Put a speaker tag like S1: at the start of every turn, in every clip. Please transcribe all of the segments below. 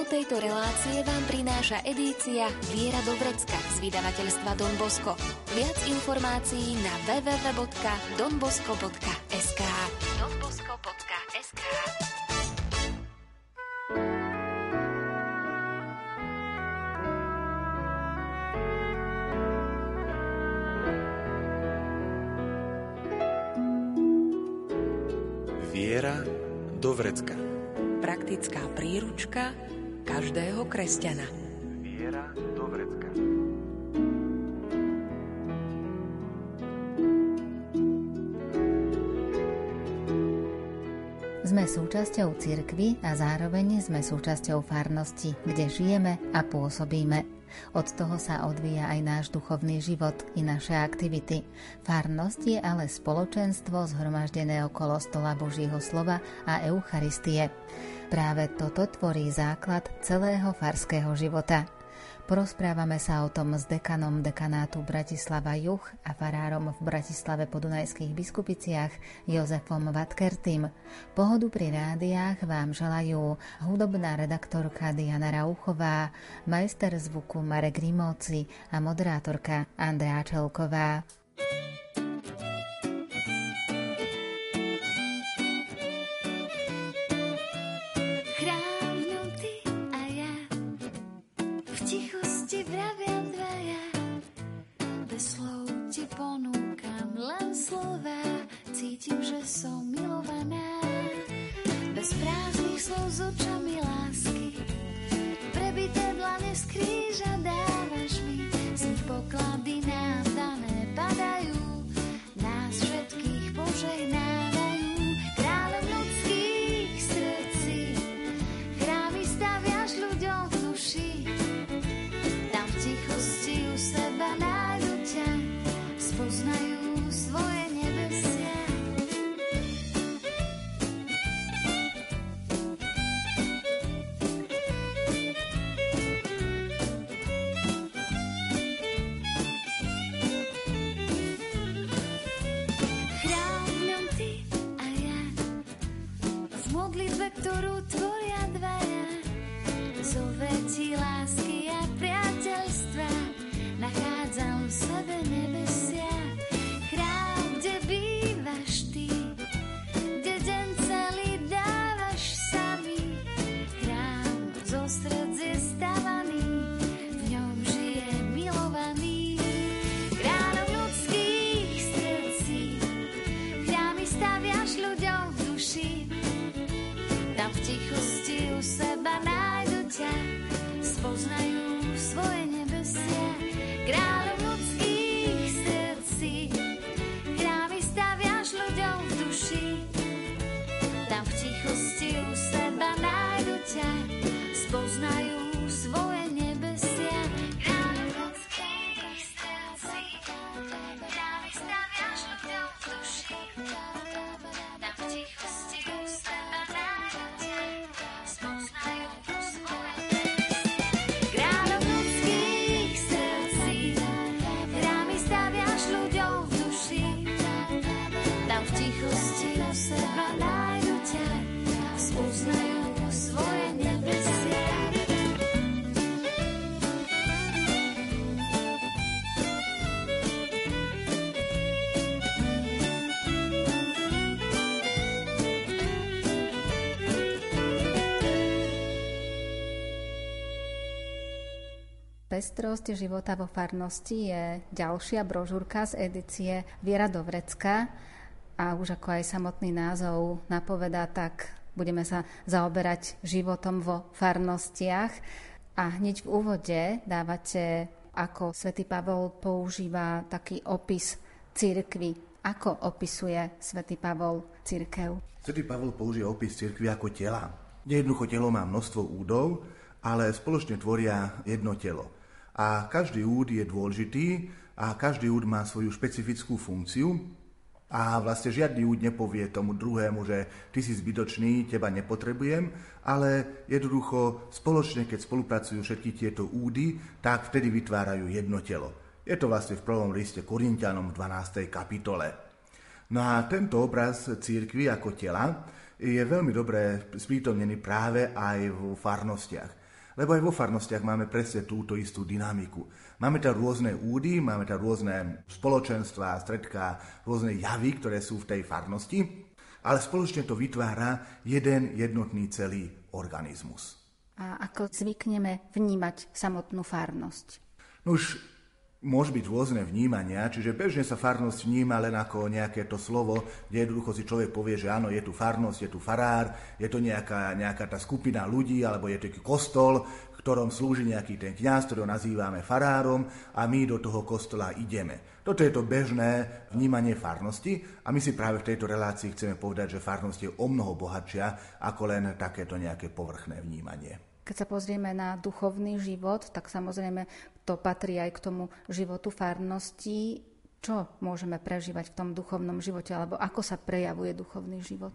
S1: Tému tejto relácie vám prináša edícia Viera do z vydavateľstva Don Bosco. Viac informácií na www.donbosco.sk
S2: kresťana.
S3: Viera do vrecka.
S4: Sme súčasťou cirkvy a zároveň sme súčasťou farnosti, kde žijeme a pôsobíme. Od toho sa odvíja aj náš duchovný život i naše aktivity. Farnosť je ale spoločenstvo zhromaždené okolo stola Božího slova a Eucharistie. Práve toto tvorí základ celého farského života. Porozprávame sa o tom s dekanom dekanátu Bratislava Juch a farárom v Bratislave po Dunajských biskupiciach Jozefom Vatkertým. Pohodu pri rádiách vám želajú hudobná redaktorka Diana Rauchová, majster zvuku Marek Rimóci a moderátorka Andrea Čelková. Pestrosť života vo farnosti je ďalšia brožúrka z edície Viera do Vrecka a už ako aj samotný názov napovedá, tak budeme sa zaoberať životom vo farnostiach a hneď v úvode dávate, ako svätý Pavol používa taký opis církvy. Ako opisuje svätý Pavol církev?
S5: Svetý Pavol použije opis církvy ako tela. Jednoducho telo má množstvo údov, ale spoločne tvoria jedno telo. A každý úd je dôležitý a každý úd má svoju špecifickú funkciu. A vlastne žiadny úd nepovie tomu druhému, že ty si zbytočný, teba nepotrebujem, ale jednoducho spoločne, keď spolupracujú všetky tieto údy, tak vtedy vytvárajú jedno telo. Je to vlastne v prvom liste Korintianom v 12. kapitole. No a tento obraz církvy ako tela je veľmi dobre sprítomnený práve aj v farnostiach. Lebo aj vo farnostiach máme presne túto istú dynamiku. Máme tam rôzne údy, máme tam rôzne spoločenstvá, stredká, rôzne javy, ktoré sú v tej farnosti, ale spoločne to vytvára jeden jednotný celý organizmus.
S6: A ako zvykneme vnímať samotnú farnosť?
S5: No už Môže byť rôzne vnímania, čiže bežne sa farnosť vníma len ako nejaké to slovo, kde jednoducho si človek povie, že áno, je tu farnosť, je tu farár, je to nejaká, nejaká tá skupina ľudí, alebo je to kostol, v ktorom slúži nejaký ten kňaz, ktorého nazývame farárom a my do toho kostola ideme. Toto je to bežné vnímanie farnosti a my si práve v tejto relácii chceme povedať, že farnosť je o mnoho bohatšia ako len takéto nejaké povrchné vnímanie.
S6: Keď sa pozrieme na duchovný život, tak samozrejme to patrí aj k tomu životu farnosti. Čo môžeme prežívať v tom duchovnom živote, alebo ako sa prejavuje duchovný život?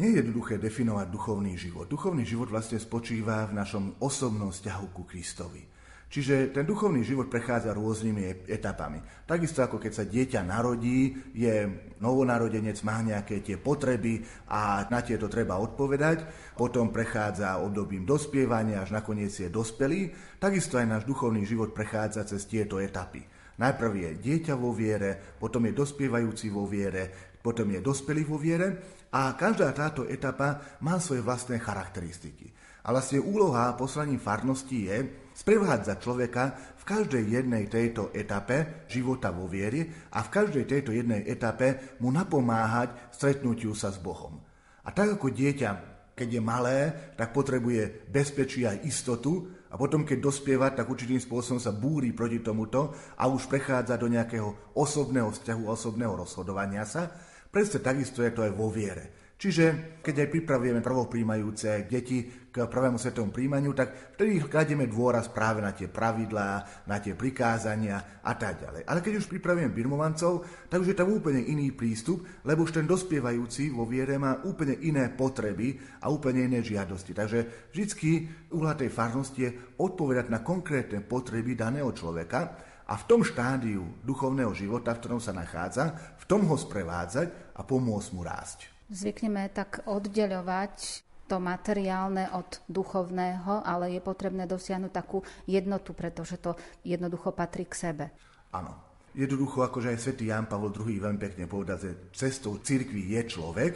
S5: Nie je jednoduché definovať duchovný život. Duchovný život vlastne spočíva v našom osobnom vzťahu ku Kristovi. Čiže ten duchovný život prechádza rôznymi etapami. Takisto ako keď sa dieťa narodí, je novonarodenec, má nejaké tie potreby a na tieto treba odpovedať, potom prechádza obdobím dospievania, až nakoniec je dospelý, takisto aj náš duchovný život prechádza cez tieto etapy. Najprv je dieťa vo viere, potom je dospievajúci vo viere, potom je dospelý vo viere a každá táto etapa má svoje vlastné charakteristiky. A vlastne úloha poslaním farnosti je sprevádzať človeka v každej jednej tejto etape života vo vieri a v každej tejto jednej etape mu napomáhať stretnutiu sa s Bohom. A tak ako dieťa, keď je malé, tak potrebuje bezpečí a istotu a potom, keď dospieva, tak určitým spôsobom sa búri proti tomuto a už prechádza do nejakého osobného vzťahu, osobného rozhodovania sa. Presne takisto je to aj vo viere. Čiže keď aj pripravujeme prvopríjmajúce deti k prvému svetovom príjmaniu, tak vtedy kladieme dôraz práve na tie pravidlá, na tie prikázania a tak ďalej. Ale keď už pripravujeme birmovancov, tak už je tam úplne iný prístup, lebo už ten dospievajúci vo viere má úplne iné potreby a úplne iné žiadosti. Takže vždycky úhľad tej farnosti je odpovedať na konkrétne potreby daného človeka a v tom štádiu duchovného života, v ktorom sa nachádza, v tom ho sprevádzať a pomôcť mu rásť
S6: zvykneme tak oddeľovať to materiálne od duchovného, ale je potrebné dosiahnuť takú jednotu, pretože to jednoducho patrí k sebe.
S5: Áno. Jednoducho, akože aj svätý Jan Pavel II veľmi pekne povedal, že cestou cirkvi je človek,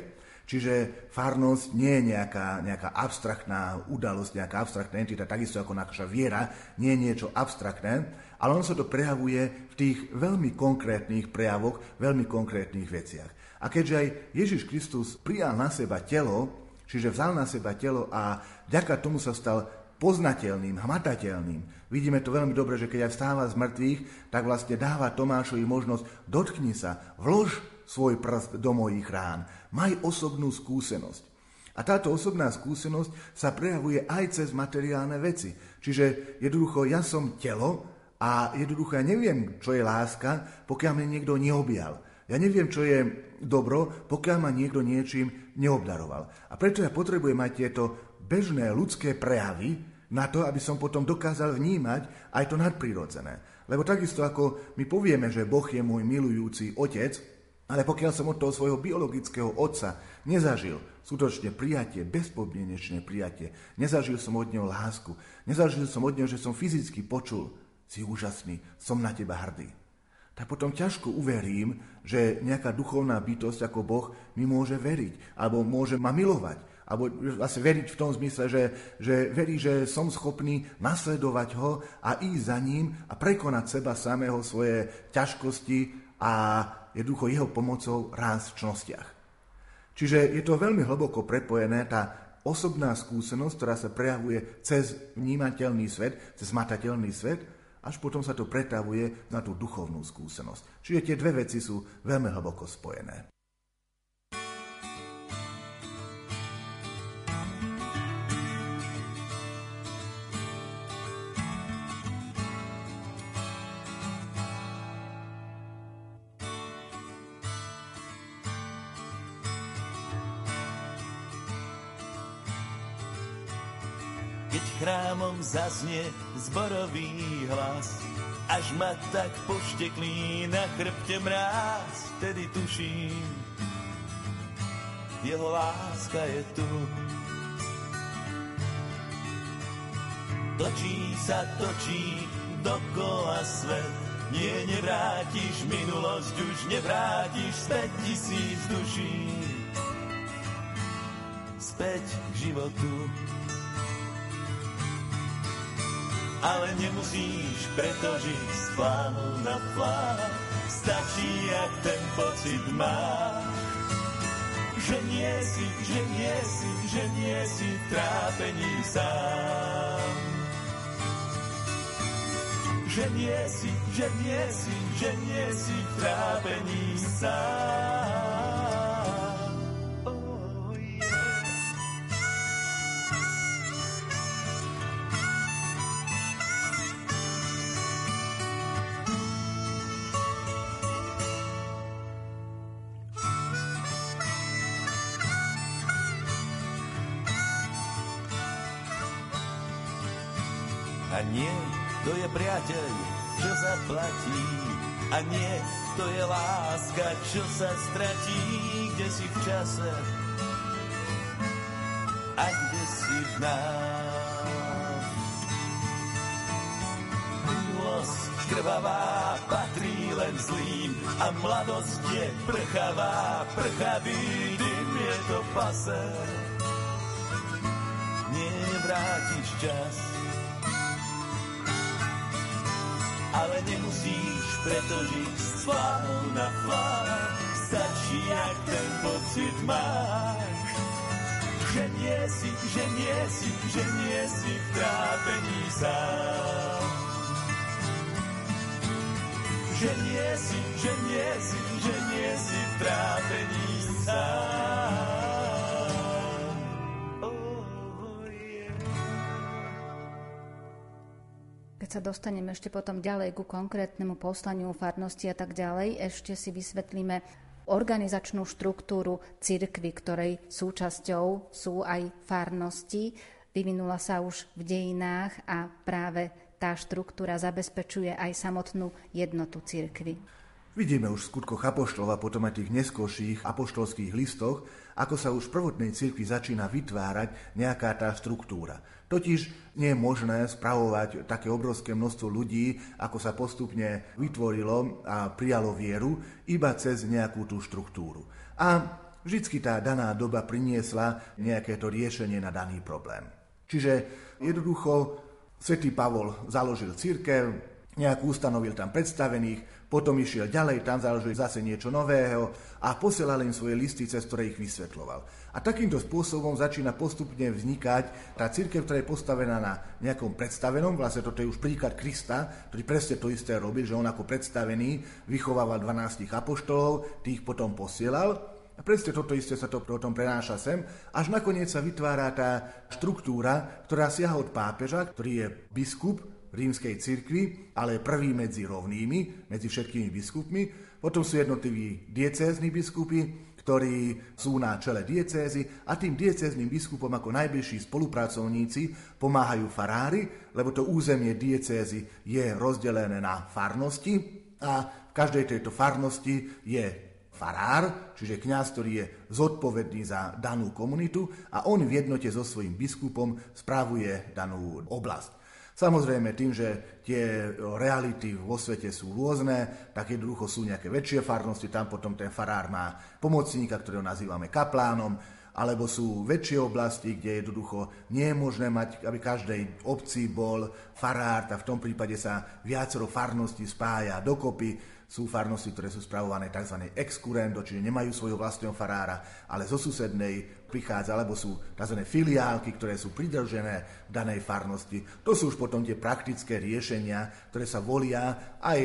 S5: čiže farnosť nie je nejaká, nejaká abstraktná udalosť, nejaká abstraktná entita, takisto ako naša viera, nie je niečo abstraktné, ale ono sa to prejavuje v tých veľmi konkrétnych prejavoch, veľmi konkrétnych veciach. A keďže aj Ježiš Kristus prijal na seba telo, čiže vzal na seba telo a vďaka tomu sa stal poznateľným, hmatateľným. Vidíme to veľmi dobre, že keď aj vstáva z mŕtvych, tak vlastne dáva Tomášovi možnosť dotkni sa, vlož svoj prst do mojich rán, maj osobnú skúsenosť. A táto osobná skúsenosť sa prejavuje aj cez materiálne veci. Čiže jednoducho ja som telo a jednoducho ja neviem, čo je láska, pokiaľ mňa niekto neobjal. Ja neviem, čo je dobro, pokiaľ ma niekto niečím neobdaroval. A preto ja potrebujem mať tieto bežné ľudské prejavy na to, aby som potom dokázal vnímať aj to nadprirodzené. Lebo takisto ako my povieme, že Boh je môj milujúci otec, ale pokiaľ som od toho svojho biologického otca nezažil skutočne prijatie, bezpodmienečné prijatie, nezažil som od neho lásku, nezažil som od neho, že som fyzicky počul, si úžasný, som na teba hrdý tak potom ťažko uverím, že nejaká duchovná bytosť ako Boh mi môže veriť, alebo môže ma milovať, alebo vlastne veriť v tom zmysle, že, že verí, že som schopný nasledovať ho a ísť za ním a prekonať seba samého svoje ťažkosti a jednoducho jeho pomocou rásť v čnostiach. Čiže je to veľmi hlboko prepojené, tá osobná skúsenosť, ktorá sa prejavuje cez vnímateľný svet, cez matateľný svet až potom sa to pretavuje na tú duchovnú skúsenosť. Čiže tie dve veci sú veľmi hlboko spojené.
S7: Zaznie zborový hlas. Až ma tak pošteklí na chrbte mráz, vtedy tuším, jeho láska je tu. Točí sa, točí dokola svet. Nie, nevrátiš minulosť, už nevrátiš späť tisíc duší. Späť k životu. Ale nemusíš, preto žiť z plánu na plán. Stačí, ak ten pocit máš. Že nie si, že nie si, že nie si v trápení sám že nie si, že nie si, že nie si v trápení sám. Nie to je priateľ, čo zaplatí. A nie, to je láska, čo sa stratí, kde si v čase a kde si v nás. Milosť krvavá patrí len zlým a mladosť je prchavá, prchavý dym je to pase. Nevrátiš čas, ale nemusíš preto žiť s na tvár. Stačí, ak ten pocit máš, že nie si, že nie si, že nie si v trápení sám. Že nie si, že nie si, že nie si v trápení sám.
S6: Sa dostaneme ešte potom ďalej ku konkrétnemu poslaniu farnosti a tak ďalej, ešte si vysvetlíme organizačnú štruktúru cirkvy, ktorej súčasťou sú aj farnosti. Vyvinula sa už v dejinách a práve tá štruktúra zabezpečuje aj samotnú jednotu cirkvy.
S5: Vidíme už v skutkoch apoštolov a potom aj tých neskôrších apoštolských listoch, ako sa už v prvotnej cirkvi začína vytvárať nejaká tá štruktúra. Totiž nie je možné spravovať také obrovské množstvo ľudí, ako sa postupne vytvorilo a prijalo vieru, iba cez nejakú tú štruktúru. A vždycky tá daná doba priniesla nejaké to riešenie na daný problém. Čiže jednoducho svätý Pavol založil církev, nejak ustanovil tam predstavených, potom išiel ďalej, tam založil zase niečo nového a posielal im svoje listy, cez ktoré ich vysvetloval. A takýmto spôsobom začína postupne vznikať tá církev, ktorá je postavená na nejakom predstavenom, vlastne toto je už príklad Krista, ktorý presne to isté robil, že on ako predstavený vychovával 12 apoštolov, tých potom posielal a presne toto isté sa to potom prenáša sem, až nakoniec sa vytvára tá štruktúra, ktorá siaha od pápeža, ktorý je biskup, rímskej cirkvi, ale prvý medzi rovnými, medzi všetkými biskupmi. Potom sú jednotliví diecézni biskupy, ktorí sú na čele diecézy a tým diecézným biskupom ako najbližší spolupracovníci pomáhajú farári, lebo to územie diecézy je rozdelené na farnosti a v každej tejto farnosti je farár, čiže kňaz, ktorý je zodpovedný za danú komunitu a on v jednote so svojím biskupom správuje danú oblasť. Samozrejme tým, že tie reality vo svete sú rôzne, tak jednoducho sú nejaké väčšie farnosti, tam potom ten farár má pomocníka, ktorého nazývame kaplánom, alebo sú väčšie oblasti, kde jednoducho nie je možné mať, aby každej obci bol farár, a v tom prípade sa viacero farností spája dokopy, sú farnosti, ktoré sú spravované tzv. excurrendo, čiže nemajú svojho vlastného farára, ale zo susednej prichádza, alebo sú tzv. filiálky, ktoré sú pridržené v danej farnosti. To sú už potom tie praktické riešenia, ktoré sa volia aj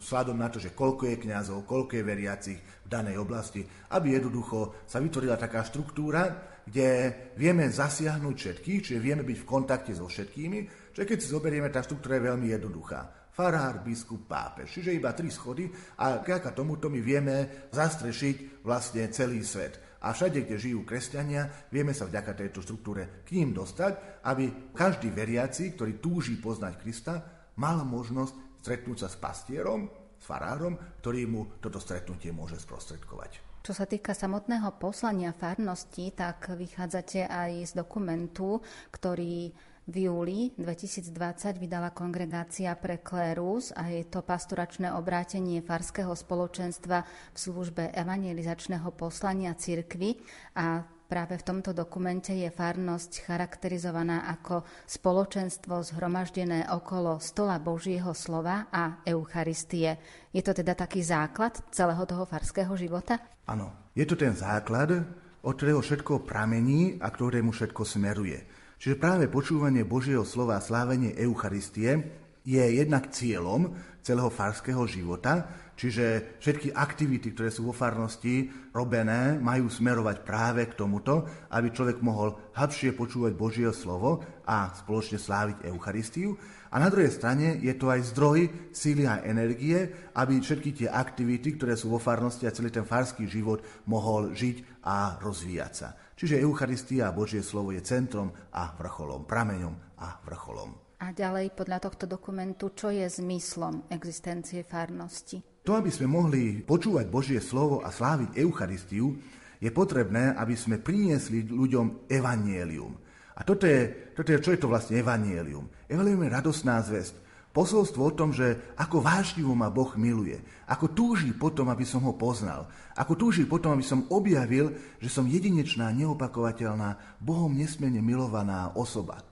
S5: sladom na to, že koľko je kňazov, koľko je veriacich v danej oblasti, aby jednoducho sa vytvorila taká štruktúra, kde vieme zasiahnuť všetkých, čiže vieme byť v kontakte so všetkými, že keď si zoberieme, tá štruktúra je veľmi jednoduchá farár, biskup, pápež. Čiže iba tri schody a vďaka tomuto my vieme zastrešiť vlastne celý svet. A všade, kde žijú kresťania, vieme sa vďaka tejto štruktúre k ním dostať, aby každý veriaci, ktorý túži poznať Krista, mal možnosť stretnúť sa s pastierom, s farárom, ktorý mu toto stretnutie môže sprostredkovať.
S6: Čo sa týka samotného poslania farnosti, tak vychádzate aj z dokumentu, ktorý V júli 2020 vydala kongregácia pre klérus a je to pastoračné obrátenie farského spoločenstva v službe evangelizačného poslania cirkvy a Práve v tomto dokumente je farnosť charakterizovaná ako spoločenstvo zhromaždené okolo stola Božieho slova a Eucharistie. Je to teda taký základ celého toho farského života?
S5: Áno, je to ten základ, od ktorého všetko pramení a ktorému všetko smeruje. Čiže práve počúvanie Božieho slova a slávenie Eucharistie je jednak cieľom celého farského života, čiže všetky aktivity, ktoré sú vo farnosti robené, majú smerovať práve k tomuto, aby človek mohol hĺbšie počúvať Božie slovo a spoločne sláviť Eucharistiu. A na druhej strane je to aj zdroj síly a energie, aby všetky tie aktivity, ktoré sú vo farnosti a celý ten farský život mohol žiť a rozvíjať sa. Čiže Eucharistia a Božie slovo je centrom a vrcholom, prameňom a vrcholom.
S6: A ďalej podľa tohto dokumentu, čo je zmyslom existencie farnosti?
S5: To, aby sme mohli počúvať Božie slovo a sláviť Eucharistiu, je potrebné, aby sme priniesli ľuďom evanielium. A toto je, toto je, čo je to vlastne evanielium? Evanielium je radosná zväzť. Posolstvo o tom, že ako vášnivo ma Boh miluje, ako túži potom, aby som ho poznal, ako túži potom, aby som objavil, že som jedinečná, neopakovateľná, Bohom nesmierne milovaná osoba.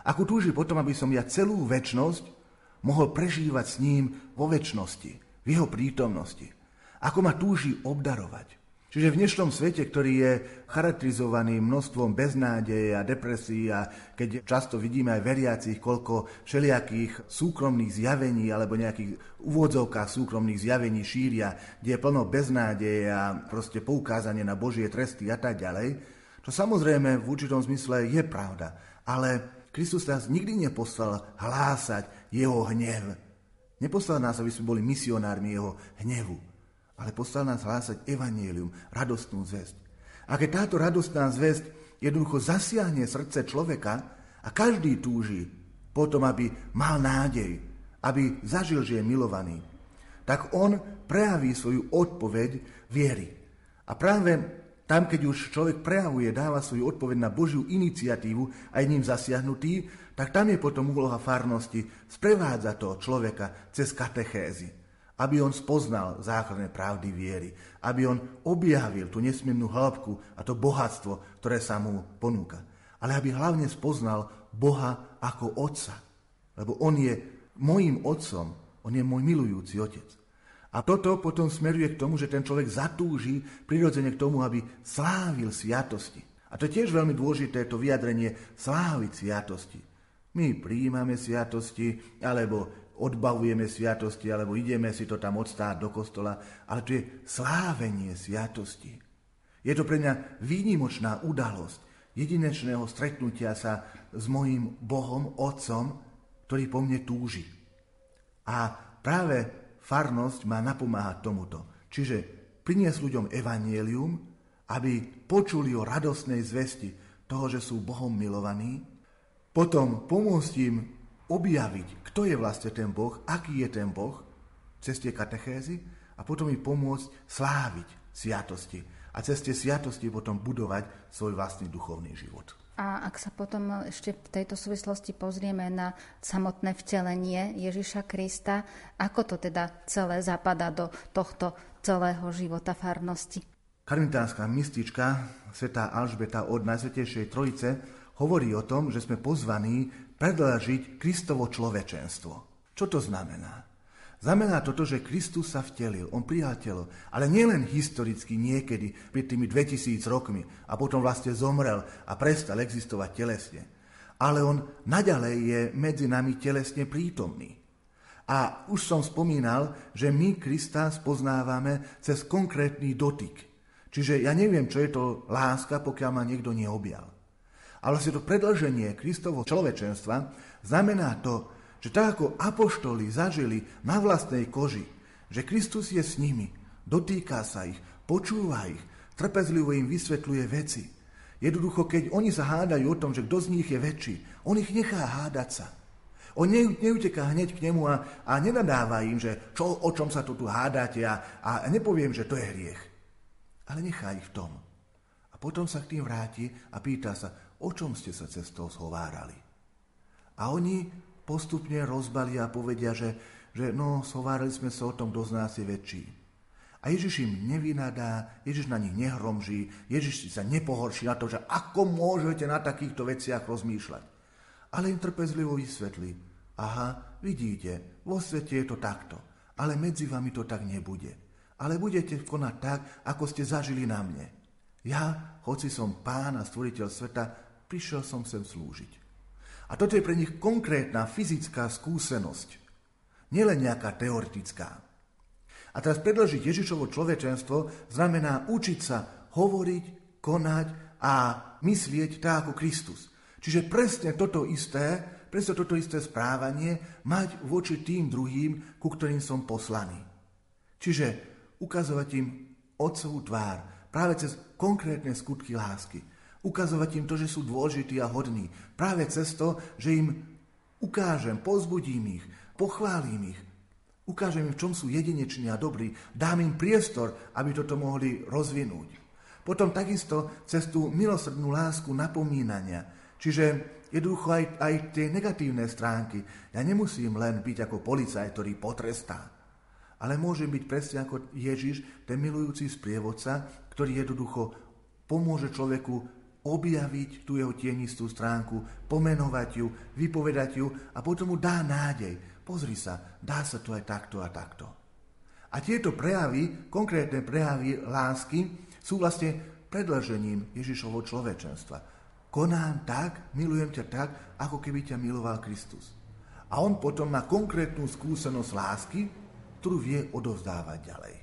S5: Ako túži potom, aby som ja celú väčnosť mohol prežívať s ním vo väčšnosti, v jeho prítomnosti. Ako ma túži obdarovať. Čiže v dnešnom svete, ktorý je charakterizovaný množstvom beznádeje a depresí a keď často vidíme aj veriacich, koľko všelijakých súkromných zjavení alebo nejakých úvodzovkách súkromných zjavení šíria, kde je plno beznádeje a proste poukázanie na Božie tresty a tak ďalej, čo samozrejme v určitom zmysle je pravda. Ale Kristus nás nikdy neposlal hlásať jeho hnev. Neposlal nás, aby sme boli misionármi jeho hnevu, ale poslal nás hlásať evanielium, radostnú zväzť. A keď táto radostná zväzť jednoducho zasiahne srdce človeka a každý túži potom, aby mal nádej, aby zažil, že je milovaný, tak on prejaví svoju odpoveď viery. A práve tam, keď už človek prejavuje, dáva svoju odpoveď na Božiu iniciatívu a je ním zasiahnutý, tak tam je potom úloha farnosti sprevádza toho človeka cez katechézy, aby on spoznal základné pravdy viery, aby on objavil tú nesmiernú hĺbku a to bohatstvo, ktoré sa mu ponúka. Ale aby hlavne spoznal Boha ako Otca, lebo On je mojim Otcom, On je môj milujúci Otec. A toto potom smeruje k tomu, že ten človek zatúži prirodzene k tomu, aby slávil sviatosti. A to je tiež veľmi dôležité, to vyjadrenie sláviť sviatosti. My prijímame sviatosti, alebo odbavujeme sviatosti, alebo ideme si to tam odstáť do kostola, ale to je slávenie sviatosti. Je to pre mňa výnimočná udalosť jedinečného stretnutia sa s mojim Bohom, Otcom, ktorý po mne túži. A práve farnosť má napomáhať tomuto. Čiže priniesť ľuďom evanielium, aby počuli o radostnej zvesti toho, že sú Bohom milovaní, potom pomôcť im objaviť, kto je vlastne ten Boh, aký je ten Boh, cez tie katechézy a potom im pomôcť sláviť sviatosti a cez tie sviatosti potom budovať svoj vlastný duchovný život.
S6: A ak sa potom ešte v tejto súvislosti pozrieme na samotné vtelenie Ježiša Krista, ako to teda celé zapadá do tohto celého života farnosti?
S5: Karmitánska mystička, svetá Alžbeta od Najsvetejšej Trojice, hovorí o tom, že sme pozvaní predlažiť Kristovo človečenstvo. Čo to znamená? Znamená toto, že Kristus sa vtelil, on prijal telo, ale nielen historicky niekedy, pred tými 2000 rokmi a potom vlastne zomrel a prestal existovať telesne, ale on naďalej je medzi nami telesne prítomný. A už som spomínal, že my Krista spoznávame cez konkrétny dotyk. Čiže ja neviem, čo je to láska, pokiaľ ma niekto neobjal. Ale vlastne to predlženie Kristovo človečenstva znamená to, že tak ako apoštoli zažili na vlastnej koži, že Kristus je s nimi, dotýka sa ich, počúva ich, trpezlivo im vysvetľuje veci. Jednoducho, keď oni sa hádajú o tom, že kto z nich je väčší, on ich nechá hádať sa. On neuteká hneď k nemu a, a nenadáva im, že čo, o čom sa tu, tu hádate a, a nepoviem, že to je hriech. Ale nechá ich v tom. A potom sa k tým vráti a pýta sa, o čom ste sa cestou zhovárali. A oni postupne rozbalia a povedia, že, že no, sovárali sme sa o tom, kto z nás je väčší. A Ježiš im nevynadá, Ježiš na nich nehromží, Ježiš sa nepohorší na to, že ako môžete na takýchto veciach rozmýšľať. Ale im trpezlivo vysvetlí, aha, vidíte, vo svete je to takto, ale medzi vami to tak nebude. Ale budete konať tak, ako ste zažili na mne. Ja, hoci som pán a stvoriteľ sveta, prišiel som sem slúžiť. A toto je pre nich konkrétna fyzická skúsenosť. Nielen nejaká teoretická. A teraz predložiť Ježišovo človečenstvo znamená učiť sa hovoriť, konať a myslieť tak ako Kristus. Čiže presne toto isté, presne toto isté správanie mať voči tým druhým, ku ktorým som poslaný. Čiže ukazovať im otcovú tvár práve cez konkrétne skutky lásky. Ukazovať im to, že sú dôležití a hodní. Práve cez to, že im ukážem, pozbudím ich, pochválim ich, Ukážem im, v čom sú jedineční a dobrí. Dám im priestor, aby toto mohli rozvinúť. Potom takisto cez tú milosrdnú lásku napomínania. Čiže jednoducho aj, aj tie negatívne stránky. Ja nemusím len byť ako policaj, ktorý potrestá. Ale môžem byť presne ako Ježiš, ten milujúci sprievodca, ktorý jednoducho pomôže človeku objaviť tú jeho tienistú stránku, pomenovať ju, vypovedať ju a potom mu dá nádej pozri sa, dá sa to aj takto a takto. A tieto prejavy, konkrétne prejavy lásky, sú vlastne predlžením Ježišovho človečenstva. Konám tak, milujem ťa tak, ako keby ťa miloval Kristus. A on potom má konkrétnu skúsenosť lásky, ktorú vie odovzdávať ďalej.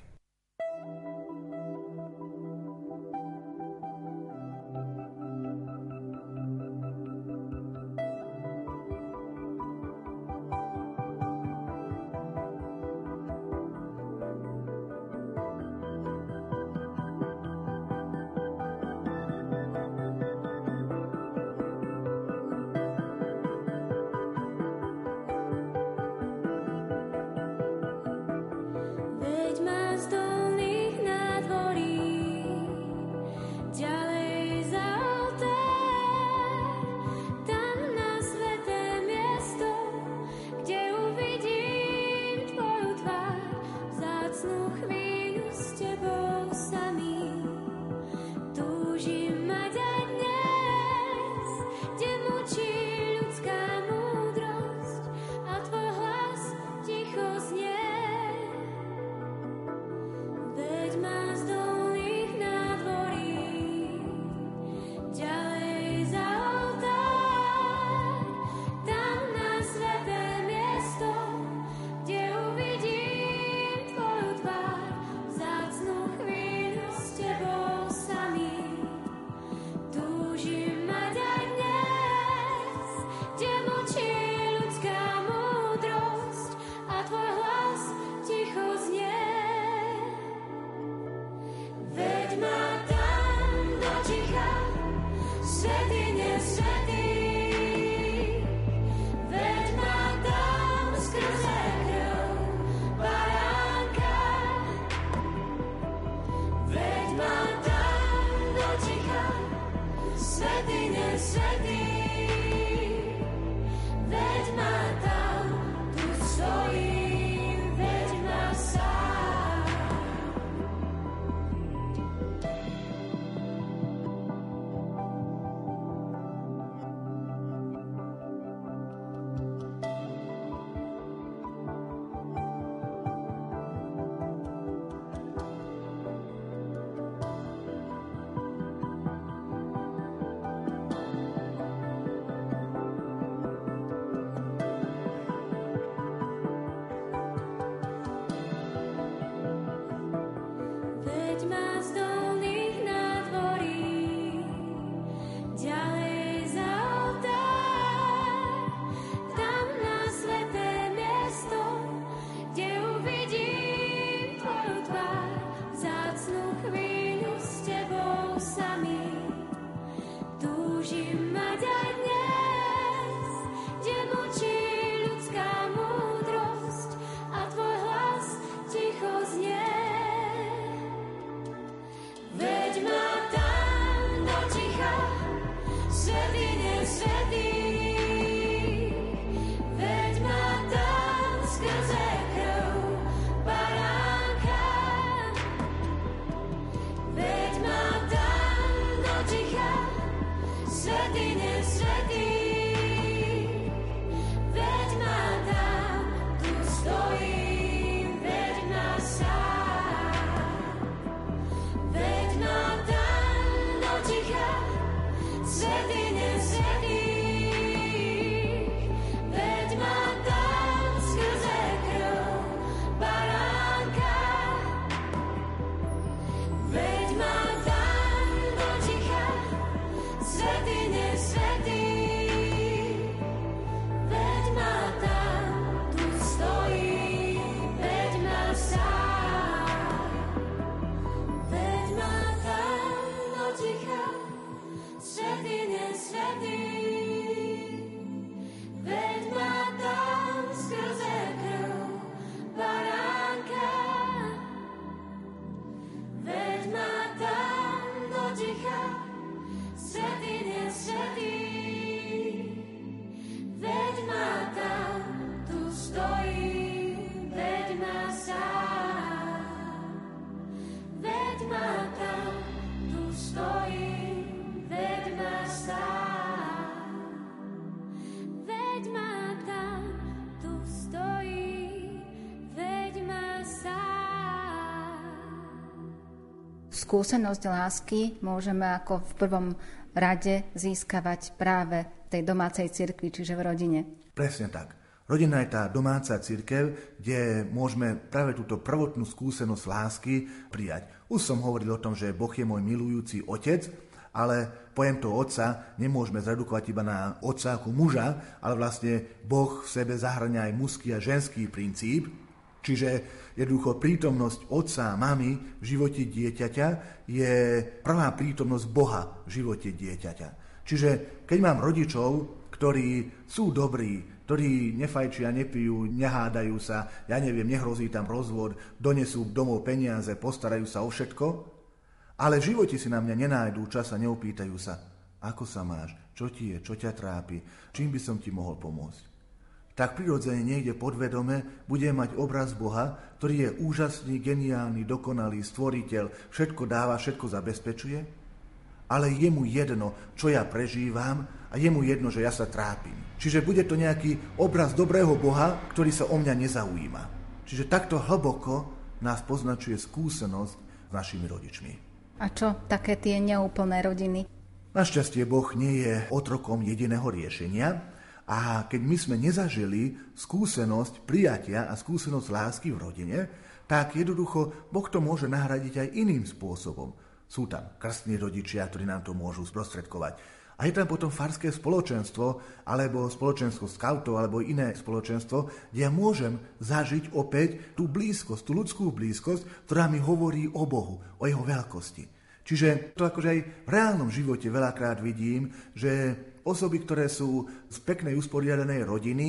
S6: Skúsenosť lásky môžeme ako v prvom rade získavať práve v tej domácej cirkvi, čiže v rodine.
S5: Presne tak. Rodina je tá domáca církev, kde môžeme práve túto prvotnú skúsenosť lásky prijať. Už som hovoril o tom, že Boh je môj milujúci otec, ale pojem to otca nemôžeme zredukovať iba na otca ako muža, ale vlastne Boh v sebe zahrania aj mužský a ženský princíp, čiže jednoducho prítomnosť otca a mamy v živote dieťaťa je prvá prítomnosť Boha v živote dieťaťa. Čiže keď mám rodičov, ktorí sú dobrí, ktorí nefajčia, nepijú, nehádajú sa, ja neviem, nehrozí tam rozvod, donesú domov peniaze, postarajú sa o všetko, ale v živote si na mňa nenájdú čas a neopýtajú sa, ako sa máš, čo ti je, čo ťa trápi, čím by som ti mohol pomôcť. Tak prirodzene niekde podvedome bude mať obraz Boha, ktorý je úžasný, geniálny, dokonalý, stvoriteľ, všetko dáva, všetko zabezpečuje, ale je mu jedno, čo ja prežívam a je mu jedno, že ja sa trápim. Čiže bude to nejaký obraz dobrého Boha, ktorý sa o mňa nezaujíma. Čiže takto hlboko nás poznačuje skúsenosť s našimi rodičmi.
S6: A čo také tie neúplné rodiny?
S5: Našťastie Boh nie je otrokom jediného riešenia a keď my sme nezažili skúsenosť prijatia a skúsenosť lásky v rodine, tak jednoducho Boh to môže nahradiť aj iným spôsobom. Sú tam krstní rodičia, ktorí nám to môžu sprostredkovať a je tam potom farské spoločenstvo, alebo spoločenstvo skautov, alebo iné spoločenstvo, kde ja môžem zažiť opäť tú blízkosť, tú ľudskú blízkosť, ktorá mi hovorí o Bohu, o jeho veľkosti. Čiže to akože aj v reálnom živote veľakrát vidím, že osoby, ktoré sú z peknej usporiadanej rodiny,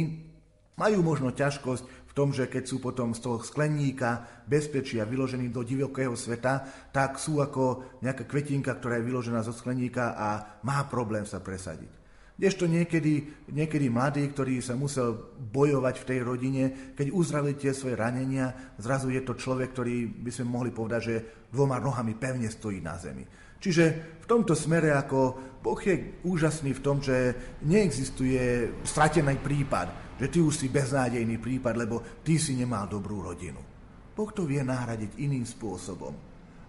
S5: majú možno ťažkosť tom, že keď sú potom z toho skleníka bezpečia vyložení do divokého sveta, tak sú ako nejaká kvetinka, ktorá je vyložená zo skleníka a má problém sa presadiť. Kdežto niekedy, niekedy mladý, ktorý sa musel bojovať v tej rodine, keď uzdravili tie svoje ranenia, zrazu je to človek, ktorý by sme mohli povedať, že dvoma nohami pevne stojí na zemi. Čiže v tomto smere ako Boh je úžasný v tom, že neexistuje stratený prípad, že ty už si beznádejný prípad, lebo ty si nemal dobrú rodinu. Boh to vie nahradiť iným spôsobom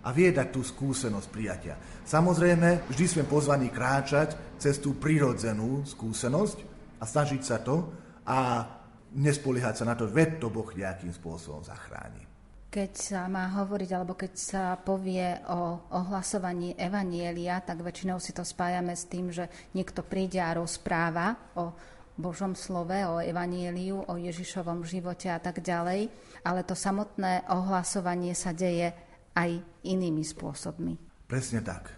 S5: a vie dať tú skúsenosť prijatia. Samozrejme, vždy sme pozvaní kráčať cez tú prirodzenú skúsenosť a snažiť sa to a nespoliehať sa na to, veď to Boh nejakým spôsobom zachráni.
S6: Keď sa má hovoriť, alebo keď sa povie o ohlasovaní Evanielia, tak väčšinou si to spájame s tým, že niekto príde a rozpráva o Božom slove, o evanieliu, o Ježišovom živote a tak ďalej, ale to samotné ohlasovanie sa deje aj inými spôsobmi.
S5: Presne tak.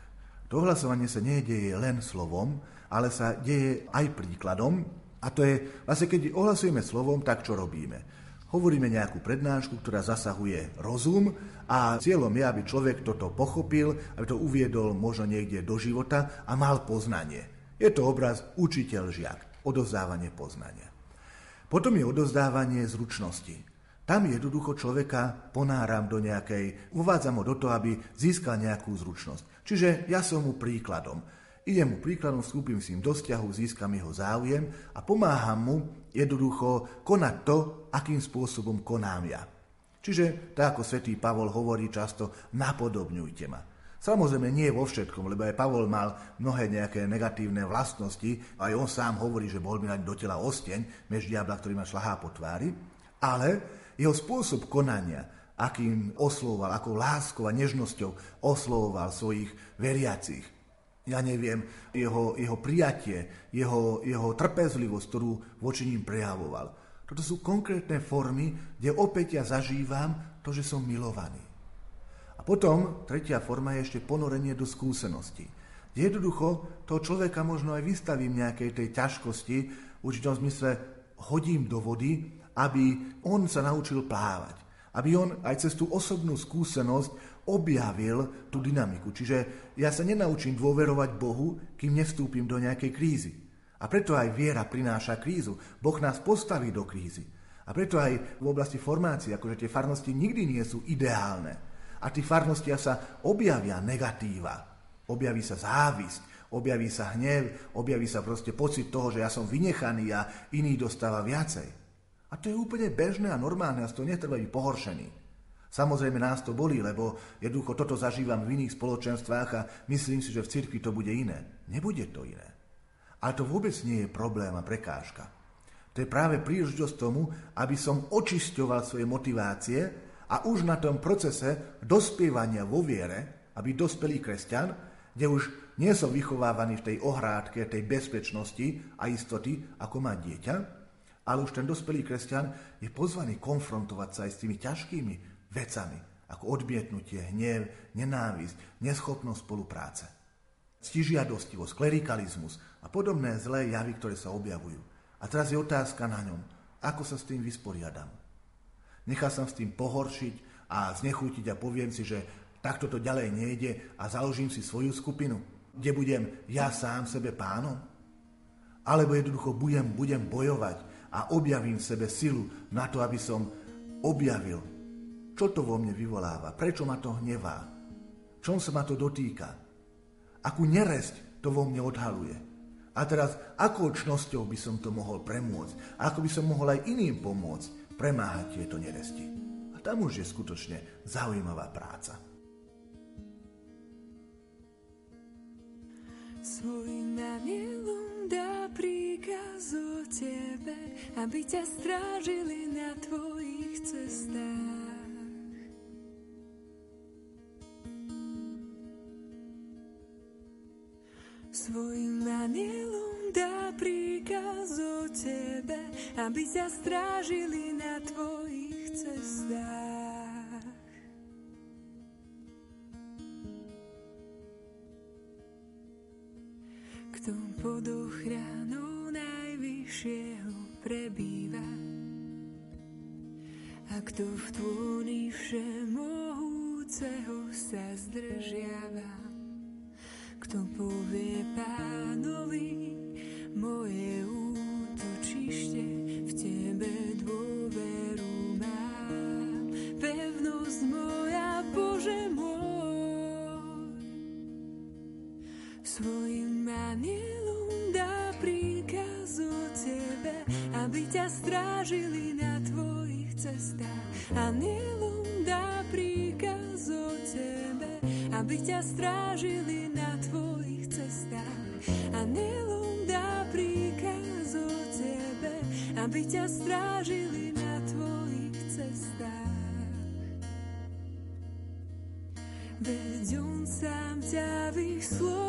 S5: To ohlasovanie sa nedieje len slovom, ale sa deje aj príkladom. A to je, vlastne keď ohlasujeme slovom, tak čo robíme? Hovoríme nejakú prednášku, ktorá zasahuje rozum a cieľom je, aby človek toto pochopil, aby to uviedol možno niekde do života a mal poznanie. Je to obraz učiteľ-žiak odozdávanie poznania. Potom je odozdávanie zručnosti. Tam jednoducho človeka ponáram do nejakej, uvádzam ho do toho, aby získal nejakú zručnosť. Čiže ja som mu príkladom. Idem mu príkladom, vstúpim s ním do vzťahu, získam jeho záujem a pomáham mu jednoducho konať to, akým spôsobom konám ja. Čiže, tak ako svätý Pavol hovorí často, napodobňujte ma. Samozrejme nie vo všetkom, lebo aj Pavol mal mnohé nejaké negatívne vlastnosti, aj on sám hovorí, že bol mi do tela osteň, mež diabla, ktorý ma šlahá po tvári, ale jeho spôsob konania, akým oslovoval, akou láskou a nežnosťou oslovoval svojich veriacich. Ja neviem, jeho, jeho prijatie, jeho, jeho trpezlivosť, ktorú voči ním prejavoval. Toto sú konkrétne formy, kde opäť ja zažívam to, že som milovaný. A potom tretia forma je ešte ponorenie do skúsenosti. Jednoducho toho človeka možno aj vystavím nejakej tej ťažkosti, v určitom zmysle hodím do vody, aby on sa naučil plávať. Aby on aj cez tú osobnú skúsenosť objavil tú dynamiku. Čiže ja sa nenaučím dôverovať Bohu, kým nevstúpim do nejakej krízy. A preto aj viera prináša krízu. Boh nás postaví do krízy. A preto aj v oblasti formácie, akože tie farnosti nikdy nie sú ideálne. A tí farnostia sa objavia negatíva. Objaví sa závisť, objaví sa hnev, objaví sa proste pocit toho, že ja som vynechaný a iný dostáva viacej. A to je úplne bežné a normálne a z toho netreba byť pohoršený. Samozrejme nás to bolí, lebo jednoducho toto zažívam v iných spoločenstvách a myslím si, že v cirkvi to bude iné. Nebude to iné. Ale to vôbec nie je problém a prekážka. To je práve príležitosť tomu, aby som očisťoval svoje motivácie a už na tom procese dospievania vo viere, aby dospelý kresťan, kde už nie som vychovávaný v tej ohrádke, tej bezpečnosti a istoty, ako má dieťa, ale už ten dospelý kresťan je pozvaný konfrontovať sa aj s tými ťažkými vecami, ako odmietnutie, hnev, nenávisť, neschopnosť spolupráce. Ctižiadostivosť, klerikalizmus a podobné zlé javy, ktoré sa objavujú. A teraz je otázka na ňom, ako sa s tým vysporiadam. Nechá sa s tým pohoršiť a znechutiť a poviem si, že takto to ďalej nejde a založím si svoju skupinu, kde budem ja sám sebe pánom? Alebo jednoducho budem, budem bojovať a objavím v sebe silu na to, aby som objavil čo to vo mne vyvoláva? Prečo ma to hnevá? Čom sa ma to dotýka? Akú neresť to vo mne odhaluje? A teraz, akou čnosťou by som to mohol premôcť? A ako by som mohol aj iným pomôcť premáhať tieto neresti? A tam už je skutočne zaujímavá práca.
S8: Svojim anielom dá príkaz o tebe, aby ťa strážili na tvojich cestách. Svojim anielom dá príkaz o tebe, aby ťa strážili na tvojich cestách. Kto pod ochranou najvyššieho prebýva a kto v tvúni všemohúceho sa zdržiava kto povie pánovi, moje útočište v tebe dôveru mám. Pevnosť moja, Bože môj, svojim anielom dá príkaz o tebe, aby ťa strážili na tvojich cestách. Anielom dá príkaz o tebe, aby ťa strážili ťa vyslobodí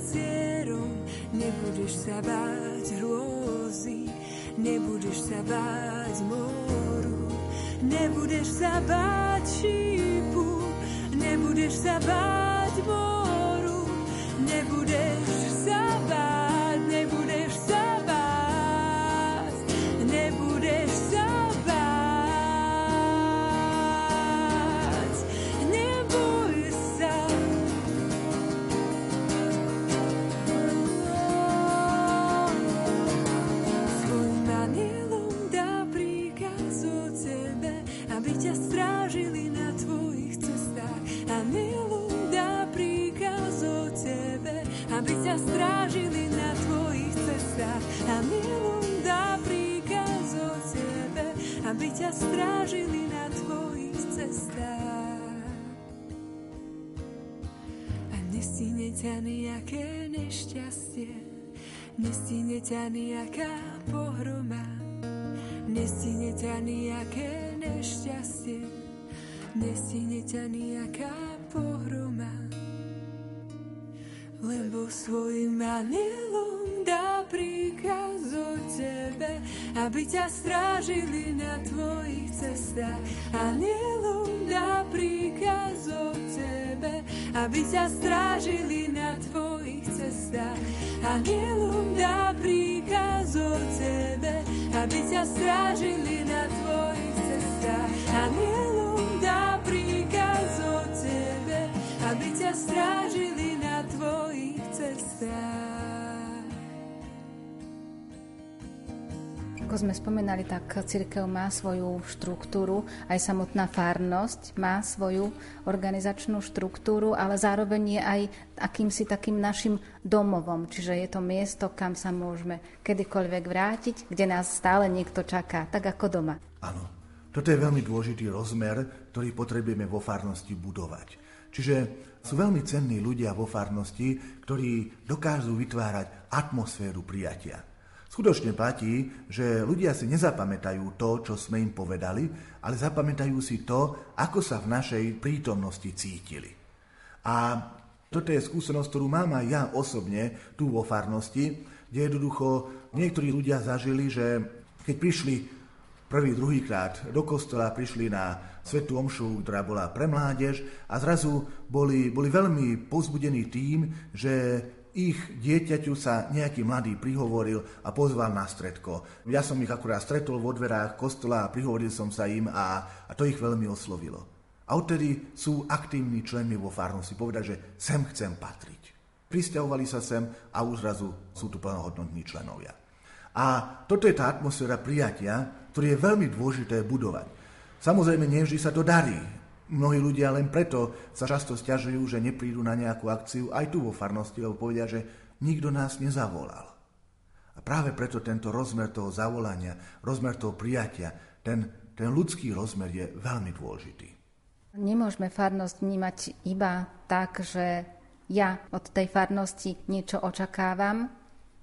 S8: pancierom. Nebudeš sa báť hrôzy, nebudeš sa báť moru, nebudeš sa báť šípu, nebudeš sa báť ťa
S4: nejaká pohroma. Lebo svojim anielom dá príkaz o tebe, aby ťa strážili na tvojich cestách. Anielom dá príkaz o tebe, aby ťa strážili na tvojich cestách. Anielom dá príkaz o tebe, aby ťa strážili na tvojich cestách. Anielom aby ťa strážili na tvojich cestách.
S6: Ako sme spomenali, tak církev má svoju štruktúru, aj samotná farnosť má svoju organizačnú štruktúru, ale zároveň je aj akýmsi takým našim domovom, čiže je to miesto, kam sa môžeme kedykoľvek vrátiť, kde nás stále niekto čaká, tak ako doma.
S5: Áno, toto je veľmi dôležitý rozmer, ktorý potrebujeme vo farnosti budovať. Čiže sú veľmi cenní ľudia vo farnosti, ktorí dokážu vytvárať atmosféru prijatia. Skutočne platí, že ľudia si nezapamätajú to, čo sme im povedali, ale zapamätajú si to, ako sa v našej prítomnosti cítili. A toto je skúsenosť, ktorú mám aj ja osobne tu vo farnosti, kde jednoducho niektorí ľudia zažili, že keď prišli prvý, druhýkrát do kostola, prišli na Svetú Omšu, ktorá bola pre mládež a zrazu boli, boli veľmi pozbudení tým, že ich dieťaťu sa nejaký mladý prihovoril a pozval na stredko. Ja som ich akurát stretol vo dverách kostola a prihovoril som sa im a, a to ich veľmi oslovilo. A odtedy sú aktívni členmi vo farnosti povedať, že sem chcem patriť. Pristahovali sa sem a už zrazu sú tu plnohodnotní členovia. A toto je tá atmosféra prijatia, ktorú je veľmi dôležité budovať. Samozrejme, nevždy sa to darí. Mnohí ľudia len preto sa často stiažujú, že neprídu na nejakú akciu aj tu vo farnosti, lebo povedia, že nikto nás nezavolal. A práve preto tento rozmer toho zavolania, rozmer toho prijatia, ten, ten ľudský rozmer je veľmi dôležitý.
S6: Nemôžeme farnosť vnímať iba tak, že ja od tej farnosti niečo očakávam,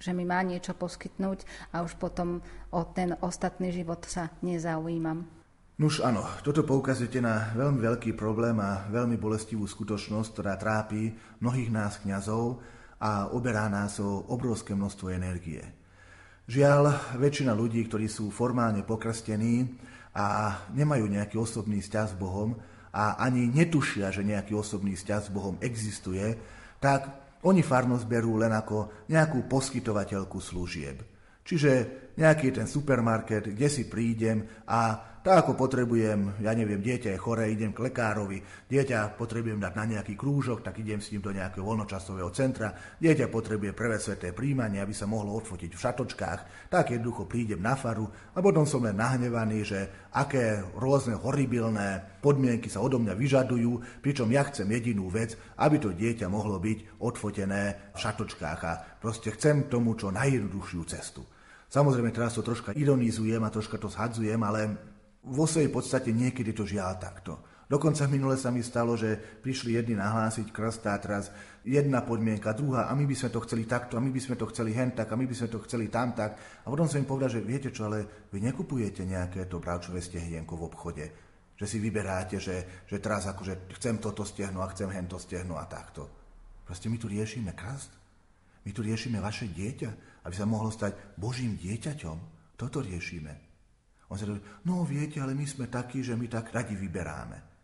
S6: že mi má niečo poskytnúť a už potom o ten ostatný život sa nezaujímam.
S5: Nuž áno, toto poukazujete na veľmi veľký problém a veľmi bolestivú skutočnosť, ktorá trápi mnohých nás kňazov a oberá nás o obrovské množstvo energie. Žiaľ, väčšina ľudí, ktorí sú formálne pokrstení a nemajú nejaký osobný vzťah s Bohom a ani netušia, že nejaký osobný vzťah s Bohom existuje, tak oni farnosť berú len ako nejakú poskytovateľku služieb. Čiže nejaký ten supermarket, kde si prídem a tak ako potrebujem, ja neviem, dieťa je choré, idem k lekárovi, dieťa potrebujem dať na nejaký krúžok, tak idem s ním do nejakého voľnočasového centra, dieťa potrebuje prvé sveté príjmanie, aby sa mohlo odfotiť v šatočkách, tak jednoducho prídem na faru a potom som len nahnevaný, že aké rôzne horibilné podmienky sa odo mňa vyžadujú, pričom ja chcem jedinú vec, aby to dieťa mohlo byť odfotené v šatočkách a proste chcem tomu čo najjednoduchšiu cestu. Samozrejme, teraz to troška ironizujem a troška to zhadzujem, ale vo svojej podstate niekedy to žiaľ takto. Dokonca minule sa mi stalo, že prišli jedni nahlásiť krst teraz jedna podmienka, druhá a my by sme to chceli takto a my by sme to chceli hen tak a my by sme to chceli tam tak. A potom som im povedal, že viete čo, ale vy nekupujete nejaké to bravčové stehienko v obchode. Že si vyberáte, že, že teraz akože chcem toto stehno a chcem hento stehno a takto. Proste my tu riešime krst. My tu riešime vaše dieťa, aby sa mohlo stať Božím dieťaťom. Toto riešime. On sa hovorí, no viete, ale my sme takí, že my tak radi vyberáme.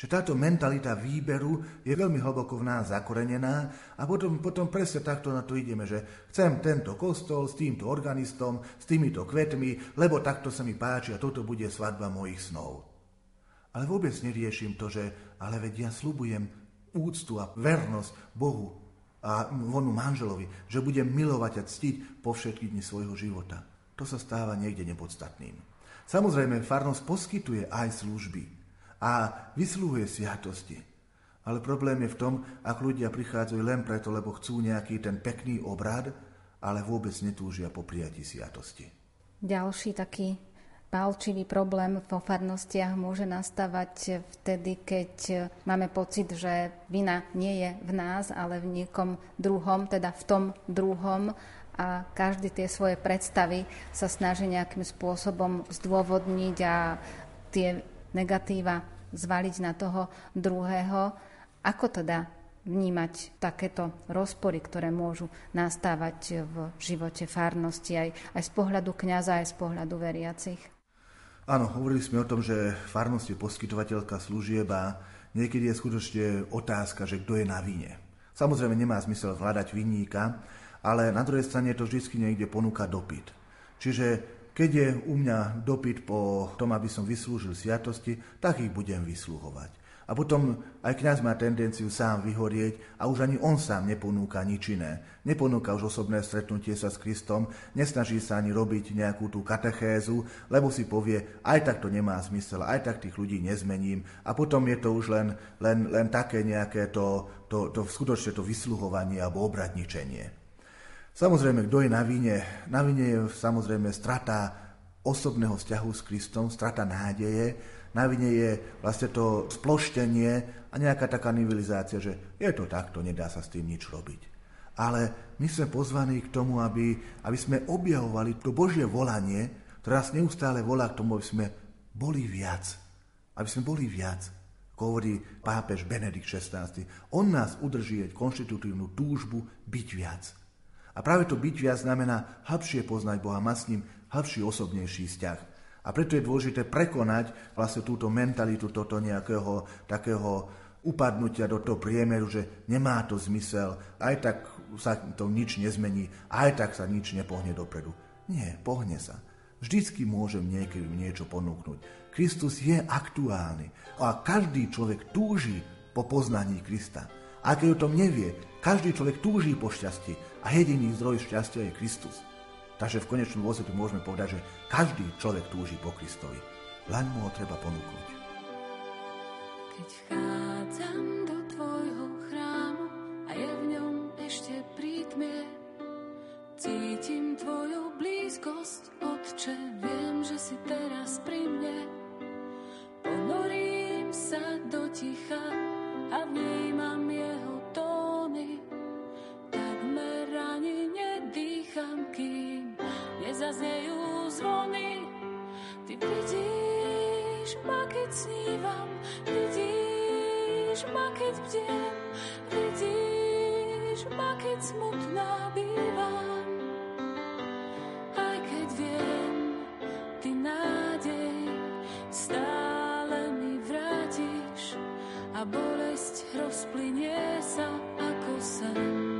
S5: Že táto mentalita výberu je veľmi hlboko v nás zakorenená a potom, potom presne takto na to ideme, že chcem tento kostol s týmto organistom, s týmito kvetmi, lebo takto sa mi páči a toto bude svadba mojich snov. Ale vôbec neriešim to, že ale veď ja slubujem úctu a vernosť Bohu a vonu manželovi, že budem milovať a ctiť po všetky dni svojho života. To sa stáva niekde nepodstatným. Samozrejme, farnosť poskytuje aj služby a vyslúhuje sviatosti. Ale problém je v tom, ak ľudia prichádzajú len preto, lebo chcú nejaký ten pekný obrad, ale vôbec netúžia po prijatí sviatosti.
S6: Ďalší taký palčivý problém vo farnostiach môže nastávať vtedy, keď máme pocit, že vina nie je v nás, ale v niekom druhom, teda v tom druhom a každý tie svoje predstavy sa snaží nejakým spôsobom zdôvodniť a tie negatíva zvaliť na toho druhého. Ako teda vnímať takéto rozpory, ktoré môžu nastávať v živote farnosti aj, aj z pohľadu kňaza, aj z pohľadu veriacich?
S5: Áno, hovorili sme o tom, že farnosť je poskytovateľka služieb a niekedy je skutočne otázka, že kto je na vine. Samozrejme nemá zmysel hľadať vinníka, ale na druhej strane to vždy niekde ponúka dopyt. Čiže keď je u mňa dopyt po tom, aby som vyslúžil sviatosti, tak ich budem vysluhovať. A potom aj kňaz má tendenciu sám vyhorieť a už ani on sám neponúka nič iné. Neponúka už osobné stretnutie sa s Kristom, nesnaží sa ani robiť nejakú tú katechézu, lebo si povie, aj tak to nemá zmysel, aj tak tých ľudí nezmením. A potom je to už len, len, len také nejaké to, to, to, skutočne to vysluhovanie alebo obradničenie. Samozrejme, kto je na vine? Na vine je samozrejme strata osobného vzťahu s Kristom, strata nádeje, na vine je vlastne to sploštenie a nejaká taká nivelizácia, že je to takto, nedá sa s tým nič robiť. Ale my sme pozvaní k tomu, aby, aby sme objavovali to Božie volanie, ktoré nás neustále volá k tomu, aby sme boli viac. Aby sme boli viac. Hovorí pápež Benedikt XVI. On nás udrží konštitutívnu túžbu byť viac. A práve to byť viac znamená hĺbšie poznať Boha, mať s ním hĺbší osobnejší vzťah. A preto je dôležité prekonať vlastne túto mentalitu, toto nejakého takého upadnutia do toho priemeru, že nemá to zmysel, aj tak sa to nič nezmení, aj tak sa nič nepohne dopredu. Nie, pohne sa. Vždycky môžem niekedy niečo ponúknuť. Kristus je aktuálny a každý človek túži po poznaní Krista. A keď o tom nevie, každý človek túži po šťastí a jediný zdroj šťastia je Kristus. Takže v konečnom dôsledku môžeme povedať, že každý človek túži po Kristovi. Len mu ho treba ponúknuť.
S4: Keď vchádzam do tvojho chrámu a je v ňom ešte prítmie, cítim tvoju blízkosť, Otče, viem, že si teraz pri mne. Ponorím sa do ticha a vnímam nezaznejú zvony. Ty vidíš ma, keď snívam, vidíš ma, keď bdiem, vidíš ma, keď smutná bývam. Aj keď viem, ty nádej stále mi vrátiš a bolesť rozplynie sa ako sen.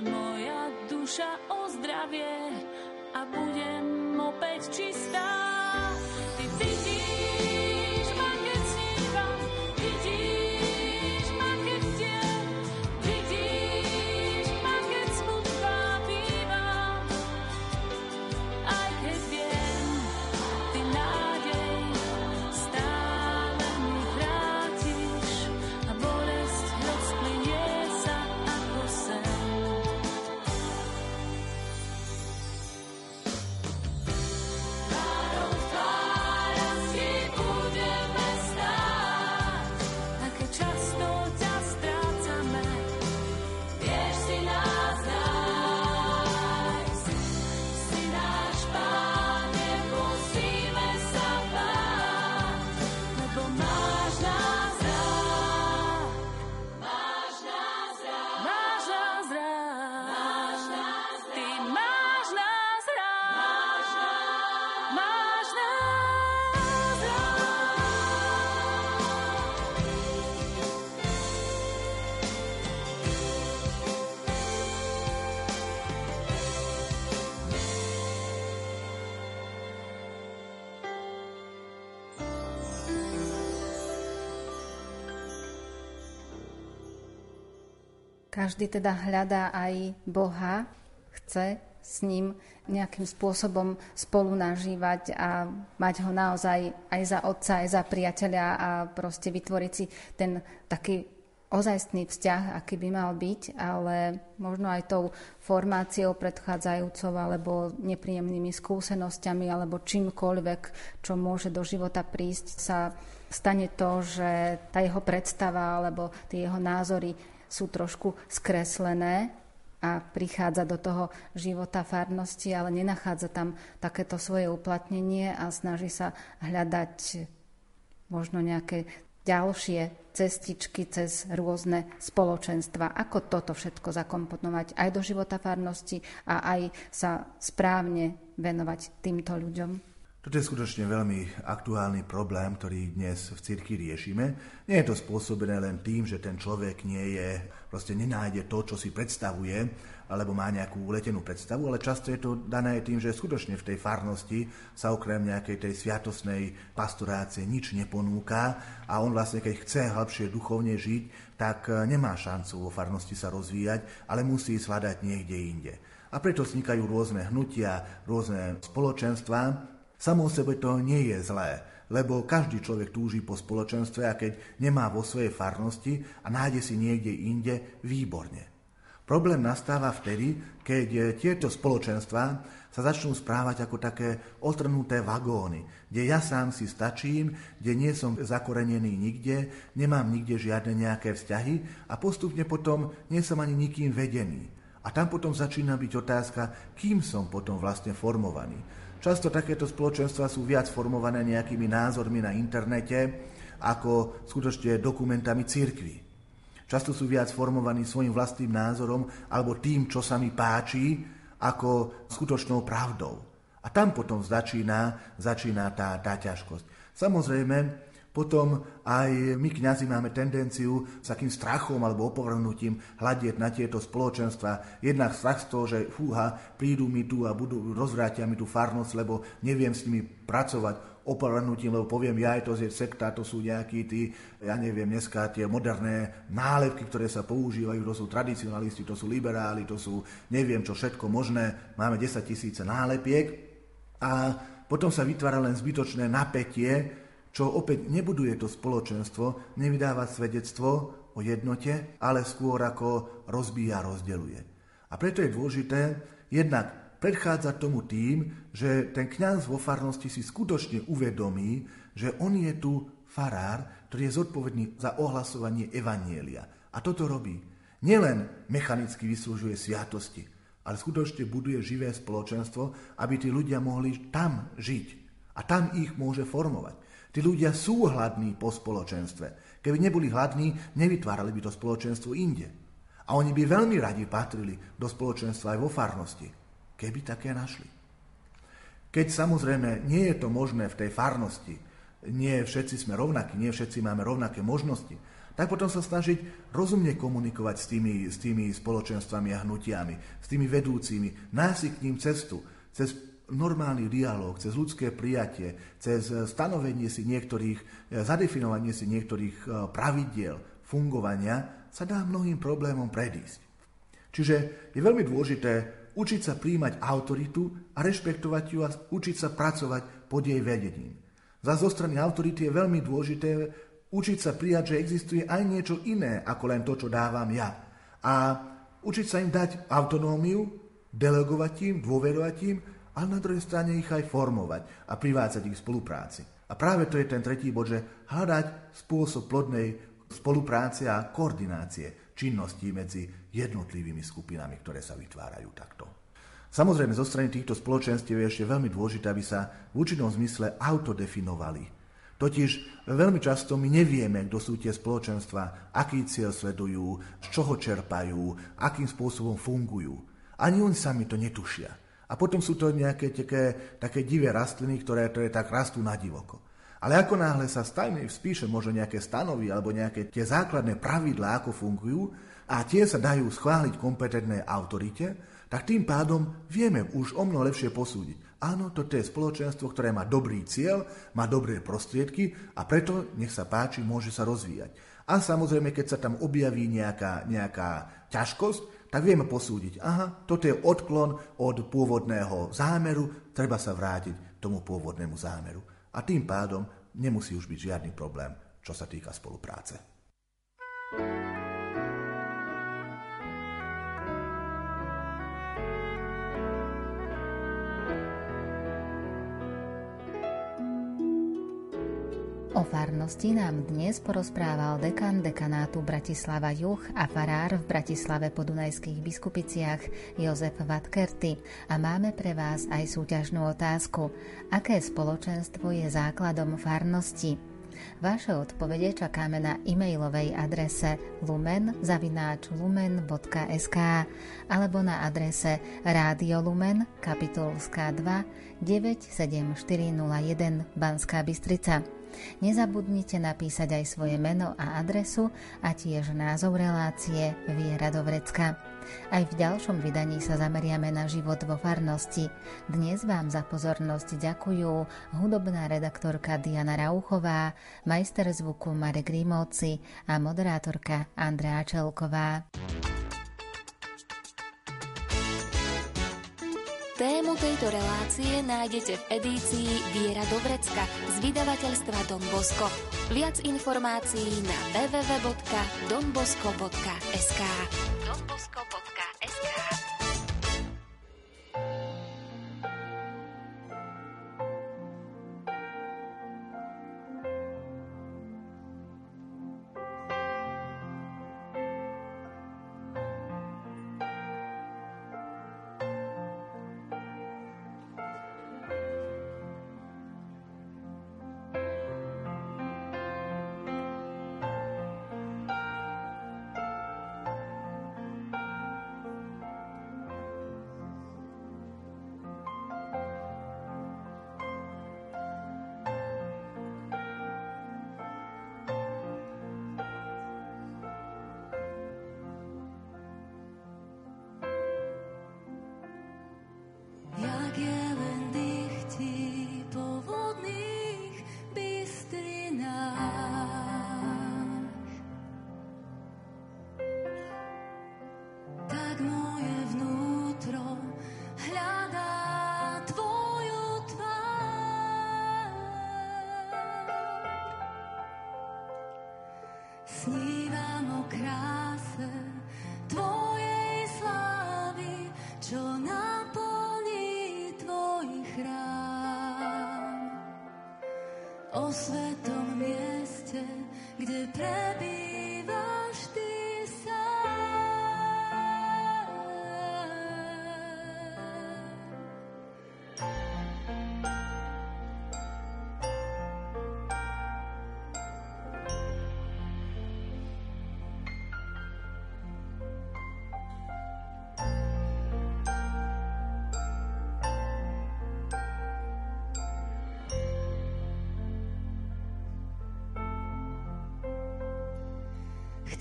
S4: moja duša ozdravie a budem
S6: Každý teda hľadá aj Boha, chce s ním nejakým spôsobom spolu nažívať a mať ho naozaj aj za otca, aj za priateľa a proste vytvoriť si ten taký ozajstný vzťah, aký by mal byť, ale možno aj tou formáciou predchádzajúcou alebo nepríjemnými skúsenosťami alebo čímkoľvek, čo môže do života prísť, sa stane to, že tá jeho predstava alebo tie jeho názory sú trošku skreslené a prichádza do toho života farnosti, ale nenachádza tam takéto svoje uplatnenie a snaží sa hľadať možno nejaké ďalšie cestičky cez rôzne spoločenstva. Ako toto všetko zakomponovať aj do života farnosti a aj sa správne venovať týmto ľuďom?
S5: Toto je skutočne veľmi aktuálny problém, ktorý dnes v cirkvi riešime. Nie je to spôsobené len tým, že ten človek nie je, proste nenájde to, čo si predstavuje, alebo má nejakú letenú predstavu, ale často je to dané tým, že skutočne v tej farnosti sa okrem nejakej tej sviatosnej pastorácie nič neponúka a on vlastne, keď chce hĺbšie duchovne žiť, tak nemá šancu vo farnosti sa rozvíjať, ale musí hľadať niekde inde. A preto vznikajú rôzne hnutia, rôzne spoločenstva, Samo o sebe to nie je zlé, lebo každý človek túži po spoločenstve a keď nemá vo svojej farnosti a nájde si niekde inde, výborne. Problém nastáva vtedy, keď tieto spoločenstva sa začnú správať ako také otrnuté vagóny, kde ja sám si stačím, kde nie som zakorenený nikde, nemám nikde žiadne nejaké vzťahy a postupne potom nie som ani nikým vedený. A tam potom začína byť otázka, kým som potom vlastne formovaný. Často takéto spoločenstva sú viac formované nejakými názormi na internete ako skutočne dokumentami církvy. Často sú viac formovaní svojim vlastným názorom alebo tým, čo sa mi páči, ako skutočnou pravdou. A tam potom začína, začína tá, tá ťažkosť. Samozrejme, potom aj my kňazi máme tendenciu s takým strachom alebo opovrhnutím hľadieť na tieto spoločenstva. Jednak strach z toho, že fúha, prídu mi tu a budú, rozvrátia mi tú farnosť, lebo neviem s nimi pracovať opovrhnutím, lebo poviem, ja to je sekta, to sú nejakí tí, ja neviem, dneska tie moderné nálepky, ktoré sa používajú, to sú tradicionalisti, to sú liberáli, to sú neviem čo všetko možné, máme 10 tisíce nálepiek a potom sa vytvára len zbytočné napätie, čo opäť nebuduje to spoločenstvo, nevydáva svedectvo o jednote, ale skôr ako rozbíja, rozdeluje. A preto je dôležité jednak predchádzať tomu tým, že ten kňaz vo farnosti si skutočne uvedomí, že on je tu farár, ktorý je zodpovedný za ohlasovanie evanielia. A toto robí. Nielen mechanicky vyslúžuje sviatosti, ale skutočne buduje živé spoločenstvo, aby tí ľudia mohli tam žiť. A tam ich môže formovať. Tí ľudia sú hladní po spoločenstve. Keby neboli hladní, nevytvárali by to spoločenstvo inde. A oni by veľmi radi patrili do spoločenstva aj vo farnosti, keby také našli. Keď samozrejme nie je to možné v tej farnosti, nie všetci sme rovnakí, nie všetci máme rovnaké možnosti, tak potom sa snažiť rozumne komunikovať s tými, s tými spoločenstvami a hnutiami, s tými vedúcimi, nájsť k ním cestu, cez normálny dialog, cez ľudské prijatie, cez stanovenie si niektorých, zadefinovanie si niektorých e, pravidiel fungovania sa dá mnohým problémom predísť. Čiže je veľmi dôležité učiť sa príjmať autoritu a rešpektovať ju a učiť sa pracovať pod jej vedením. Za zo strany autority je veľmi dôležité učiť sa prijať, že existuje aj niečo iné ako len to, čo dávam ja. A učiť sa im dať autonómiu, delegovať im, dôverovať im, ale na druhej strane ich aj formovať a privádzať ich k spolupráci. A práve to je ten tretí bod, že hľadať spôsob plodnej spolupráce a koordinácie činností medzi jednotlivými skupinami, ktoré sa vytvárajú takto. Samozrejme, zo strany týchto spoločenstiev je ešte veľmi dôležité, aby sa v účinnom zmysle autodefinovali. Totiž veľmi často my nevieme, kto sú tie spoločenstva, aký cieľ sledujú, z čoho čerpajú, akým spôsobom fungujú. Ani oni sami to netušia. A potom sú to nejaké také, také divé rastliny, ktoré, ktoré tak rastú na divoko. Ale ako náhle sa stavíme, spíše možno nejaké stanovy alebo nejaké tie základné pravidlá, ako fungujú, a tie sa dajú schváliť kompetentnej autorite, tak tým pádom vieme už o mnoho lepšie posúdiť. Áno, toto je spoločenstvo, ktoré má dobrý cieľ, má dobré prostriedky a preto, nech sa páči, môže sa rozvíjať. A samozrejme, keď sa tam objaví nejaká, nejaká ťažkosť, tak vieme posúdiť, aha, toto je odklon od pôvodného zámeru, treba sa vrátiť tomu pôvodnému zámeru. A tým pádom nemusí už byť žiadny problém, čo sa týka spolupráce. thank you
S9: O farnosti nám dnes porozprával dekan dekanátu Bratislava Juch a farár v Bratislave po Dunajských biskupiciach Jozef Vatkerty a máme pre vás aj súťažnú otázku. Aké spoločenstvo je základom farnosti? Vaše odpovede čakáme na e-mailovej adrese lumen.lumen.sk alebo na adrese Rádio Lumen, kapitulská 2, 97401 Banská Bystrica. Nezabudnite napísať aj svoje meno a adresu a tiež názov relácie Viera do vrecka. Aj v ďalšom vydaní sa zameriame na život vo farnosti. Dnes vám za pozornosť ďakujú hudobná redaktorka Diana Rauchová, majster zvuku Marek Rímovci a moderátorka Andrea Čelková.
S8: Tému tejto relácie nájdete v edícii Viera Dobrecka z vydavateľstva Don Bosco. Viac informácií na www.donbosco.sk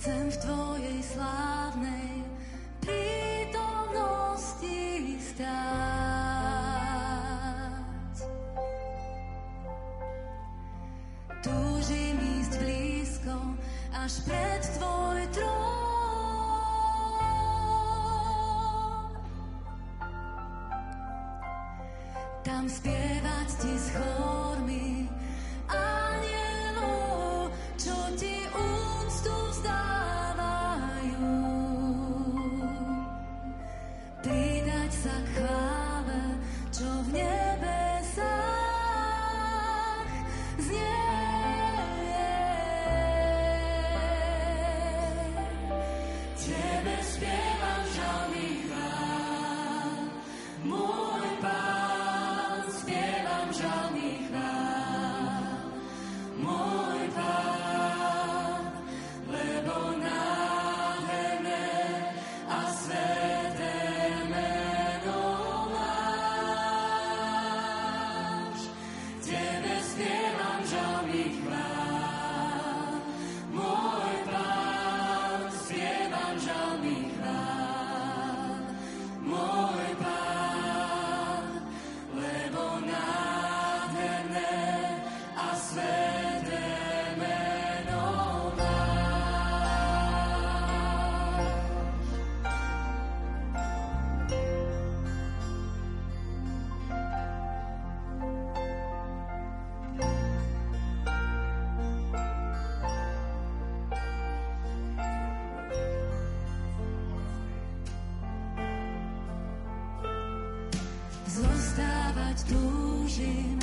S8: Chcem v Tvojej slávnej prítomnosti stáť. Túžim ísť blízko až pred Tvoj trón. tam spievať ti s chórmi.
S10: zdúžim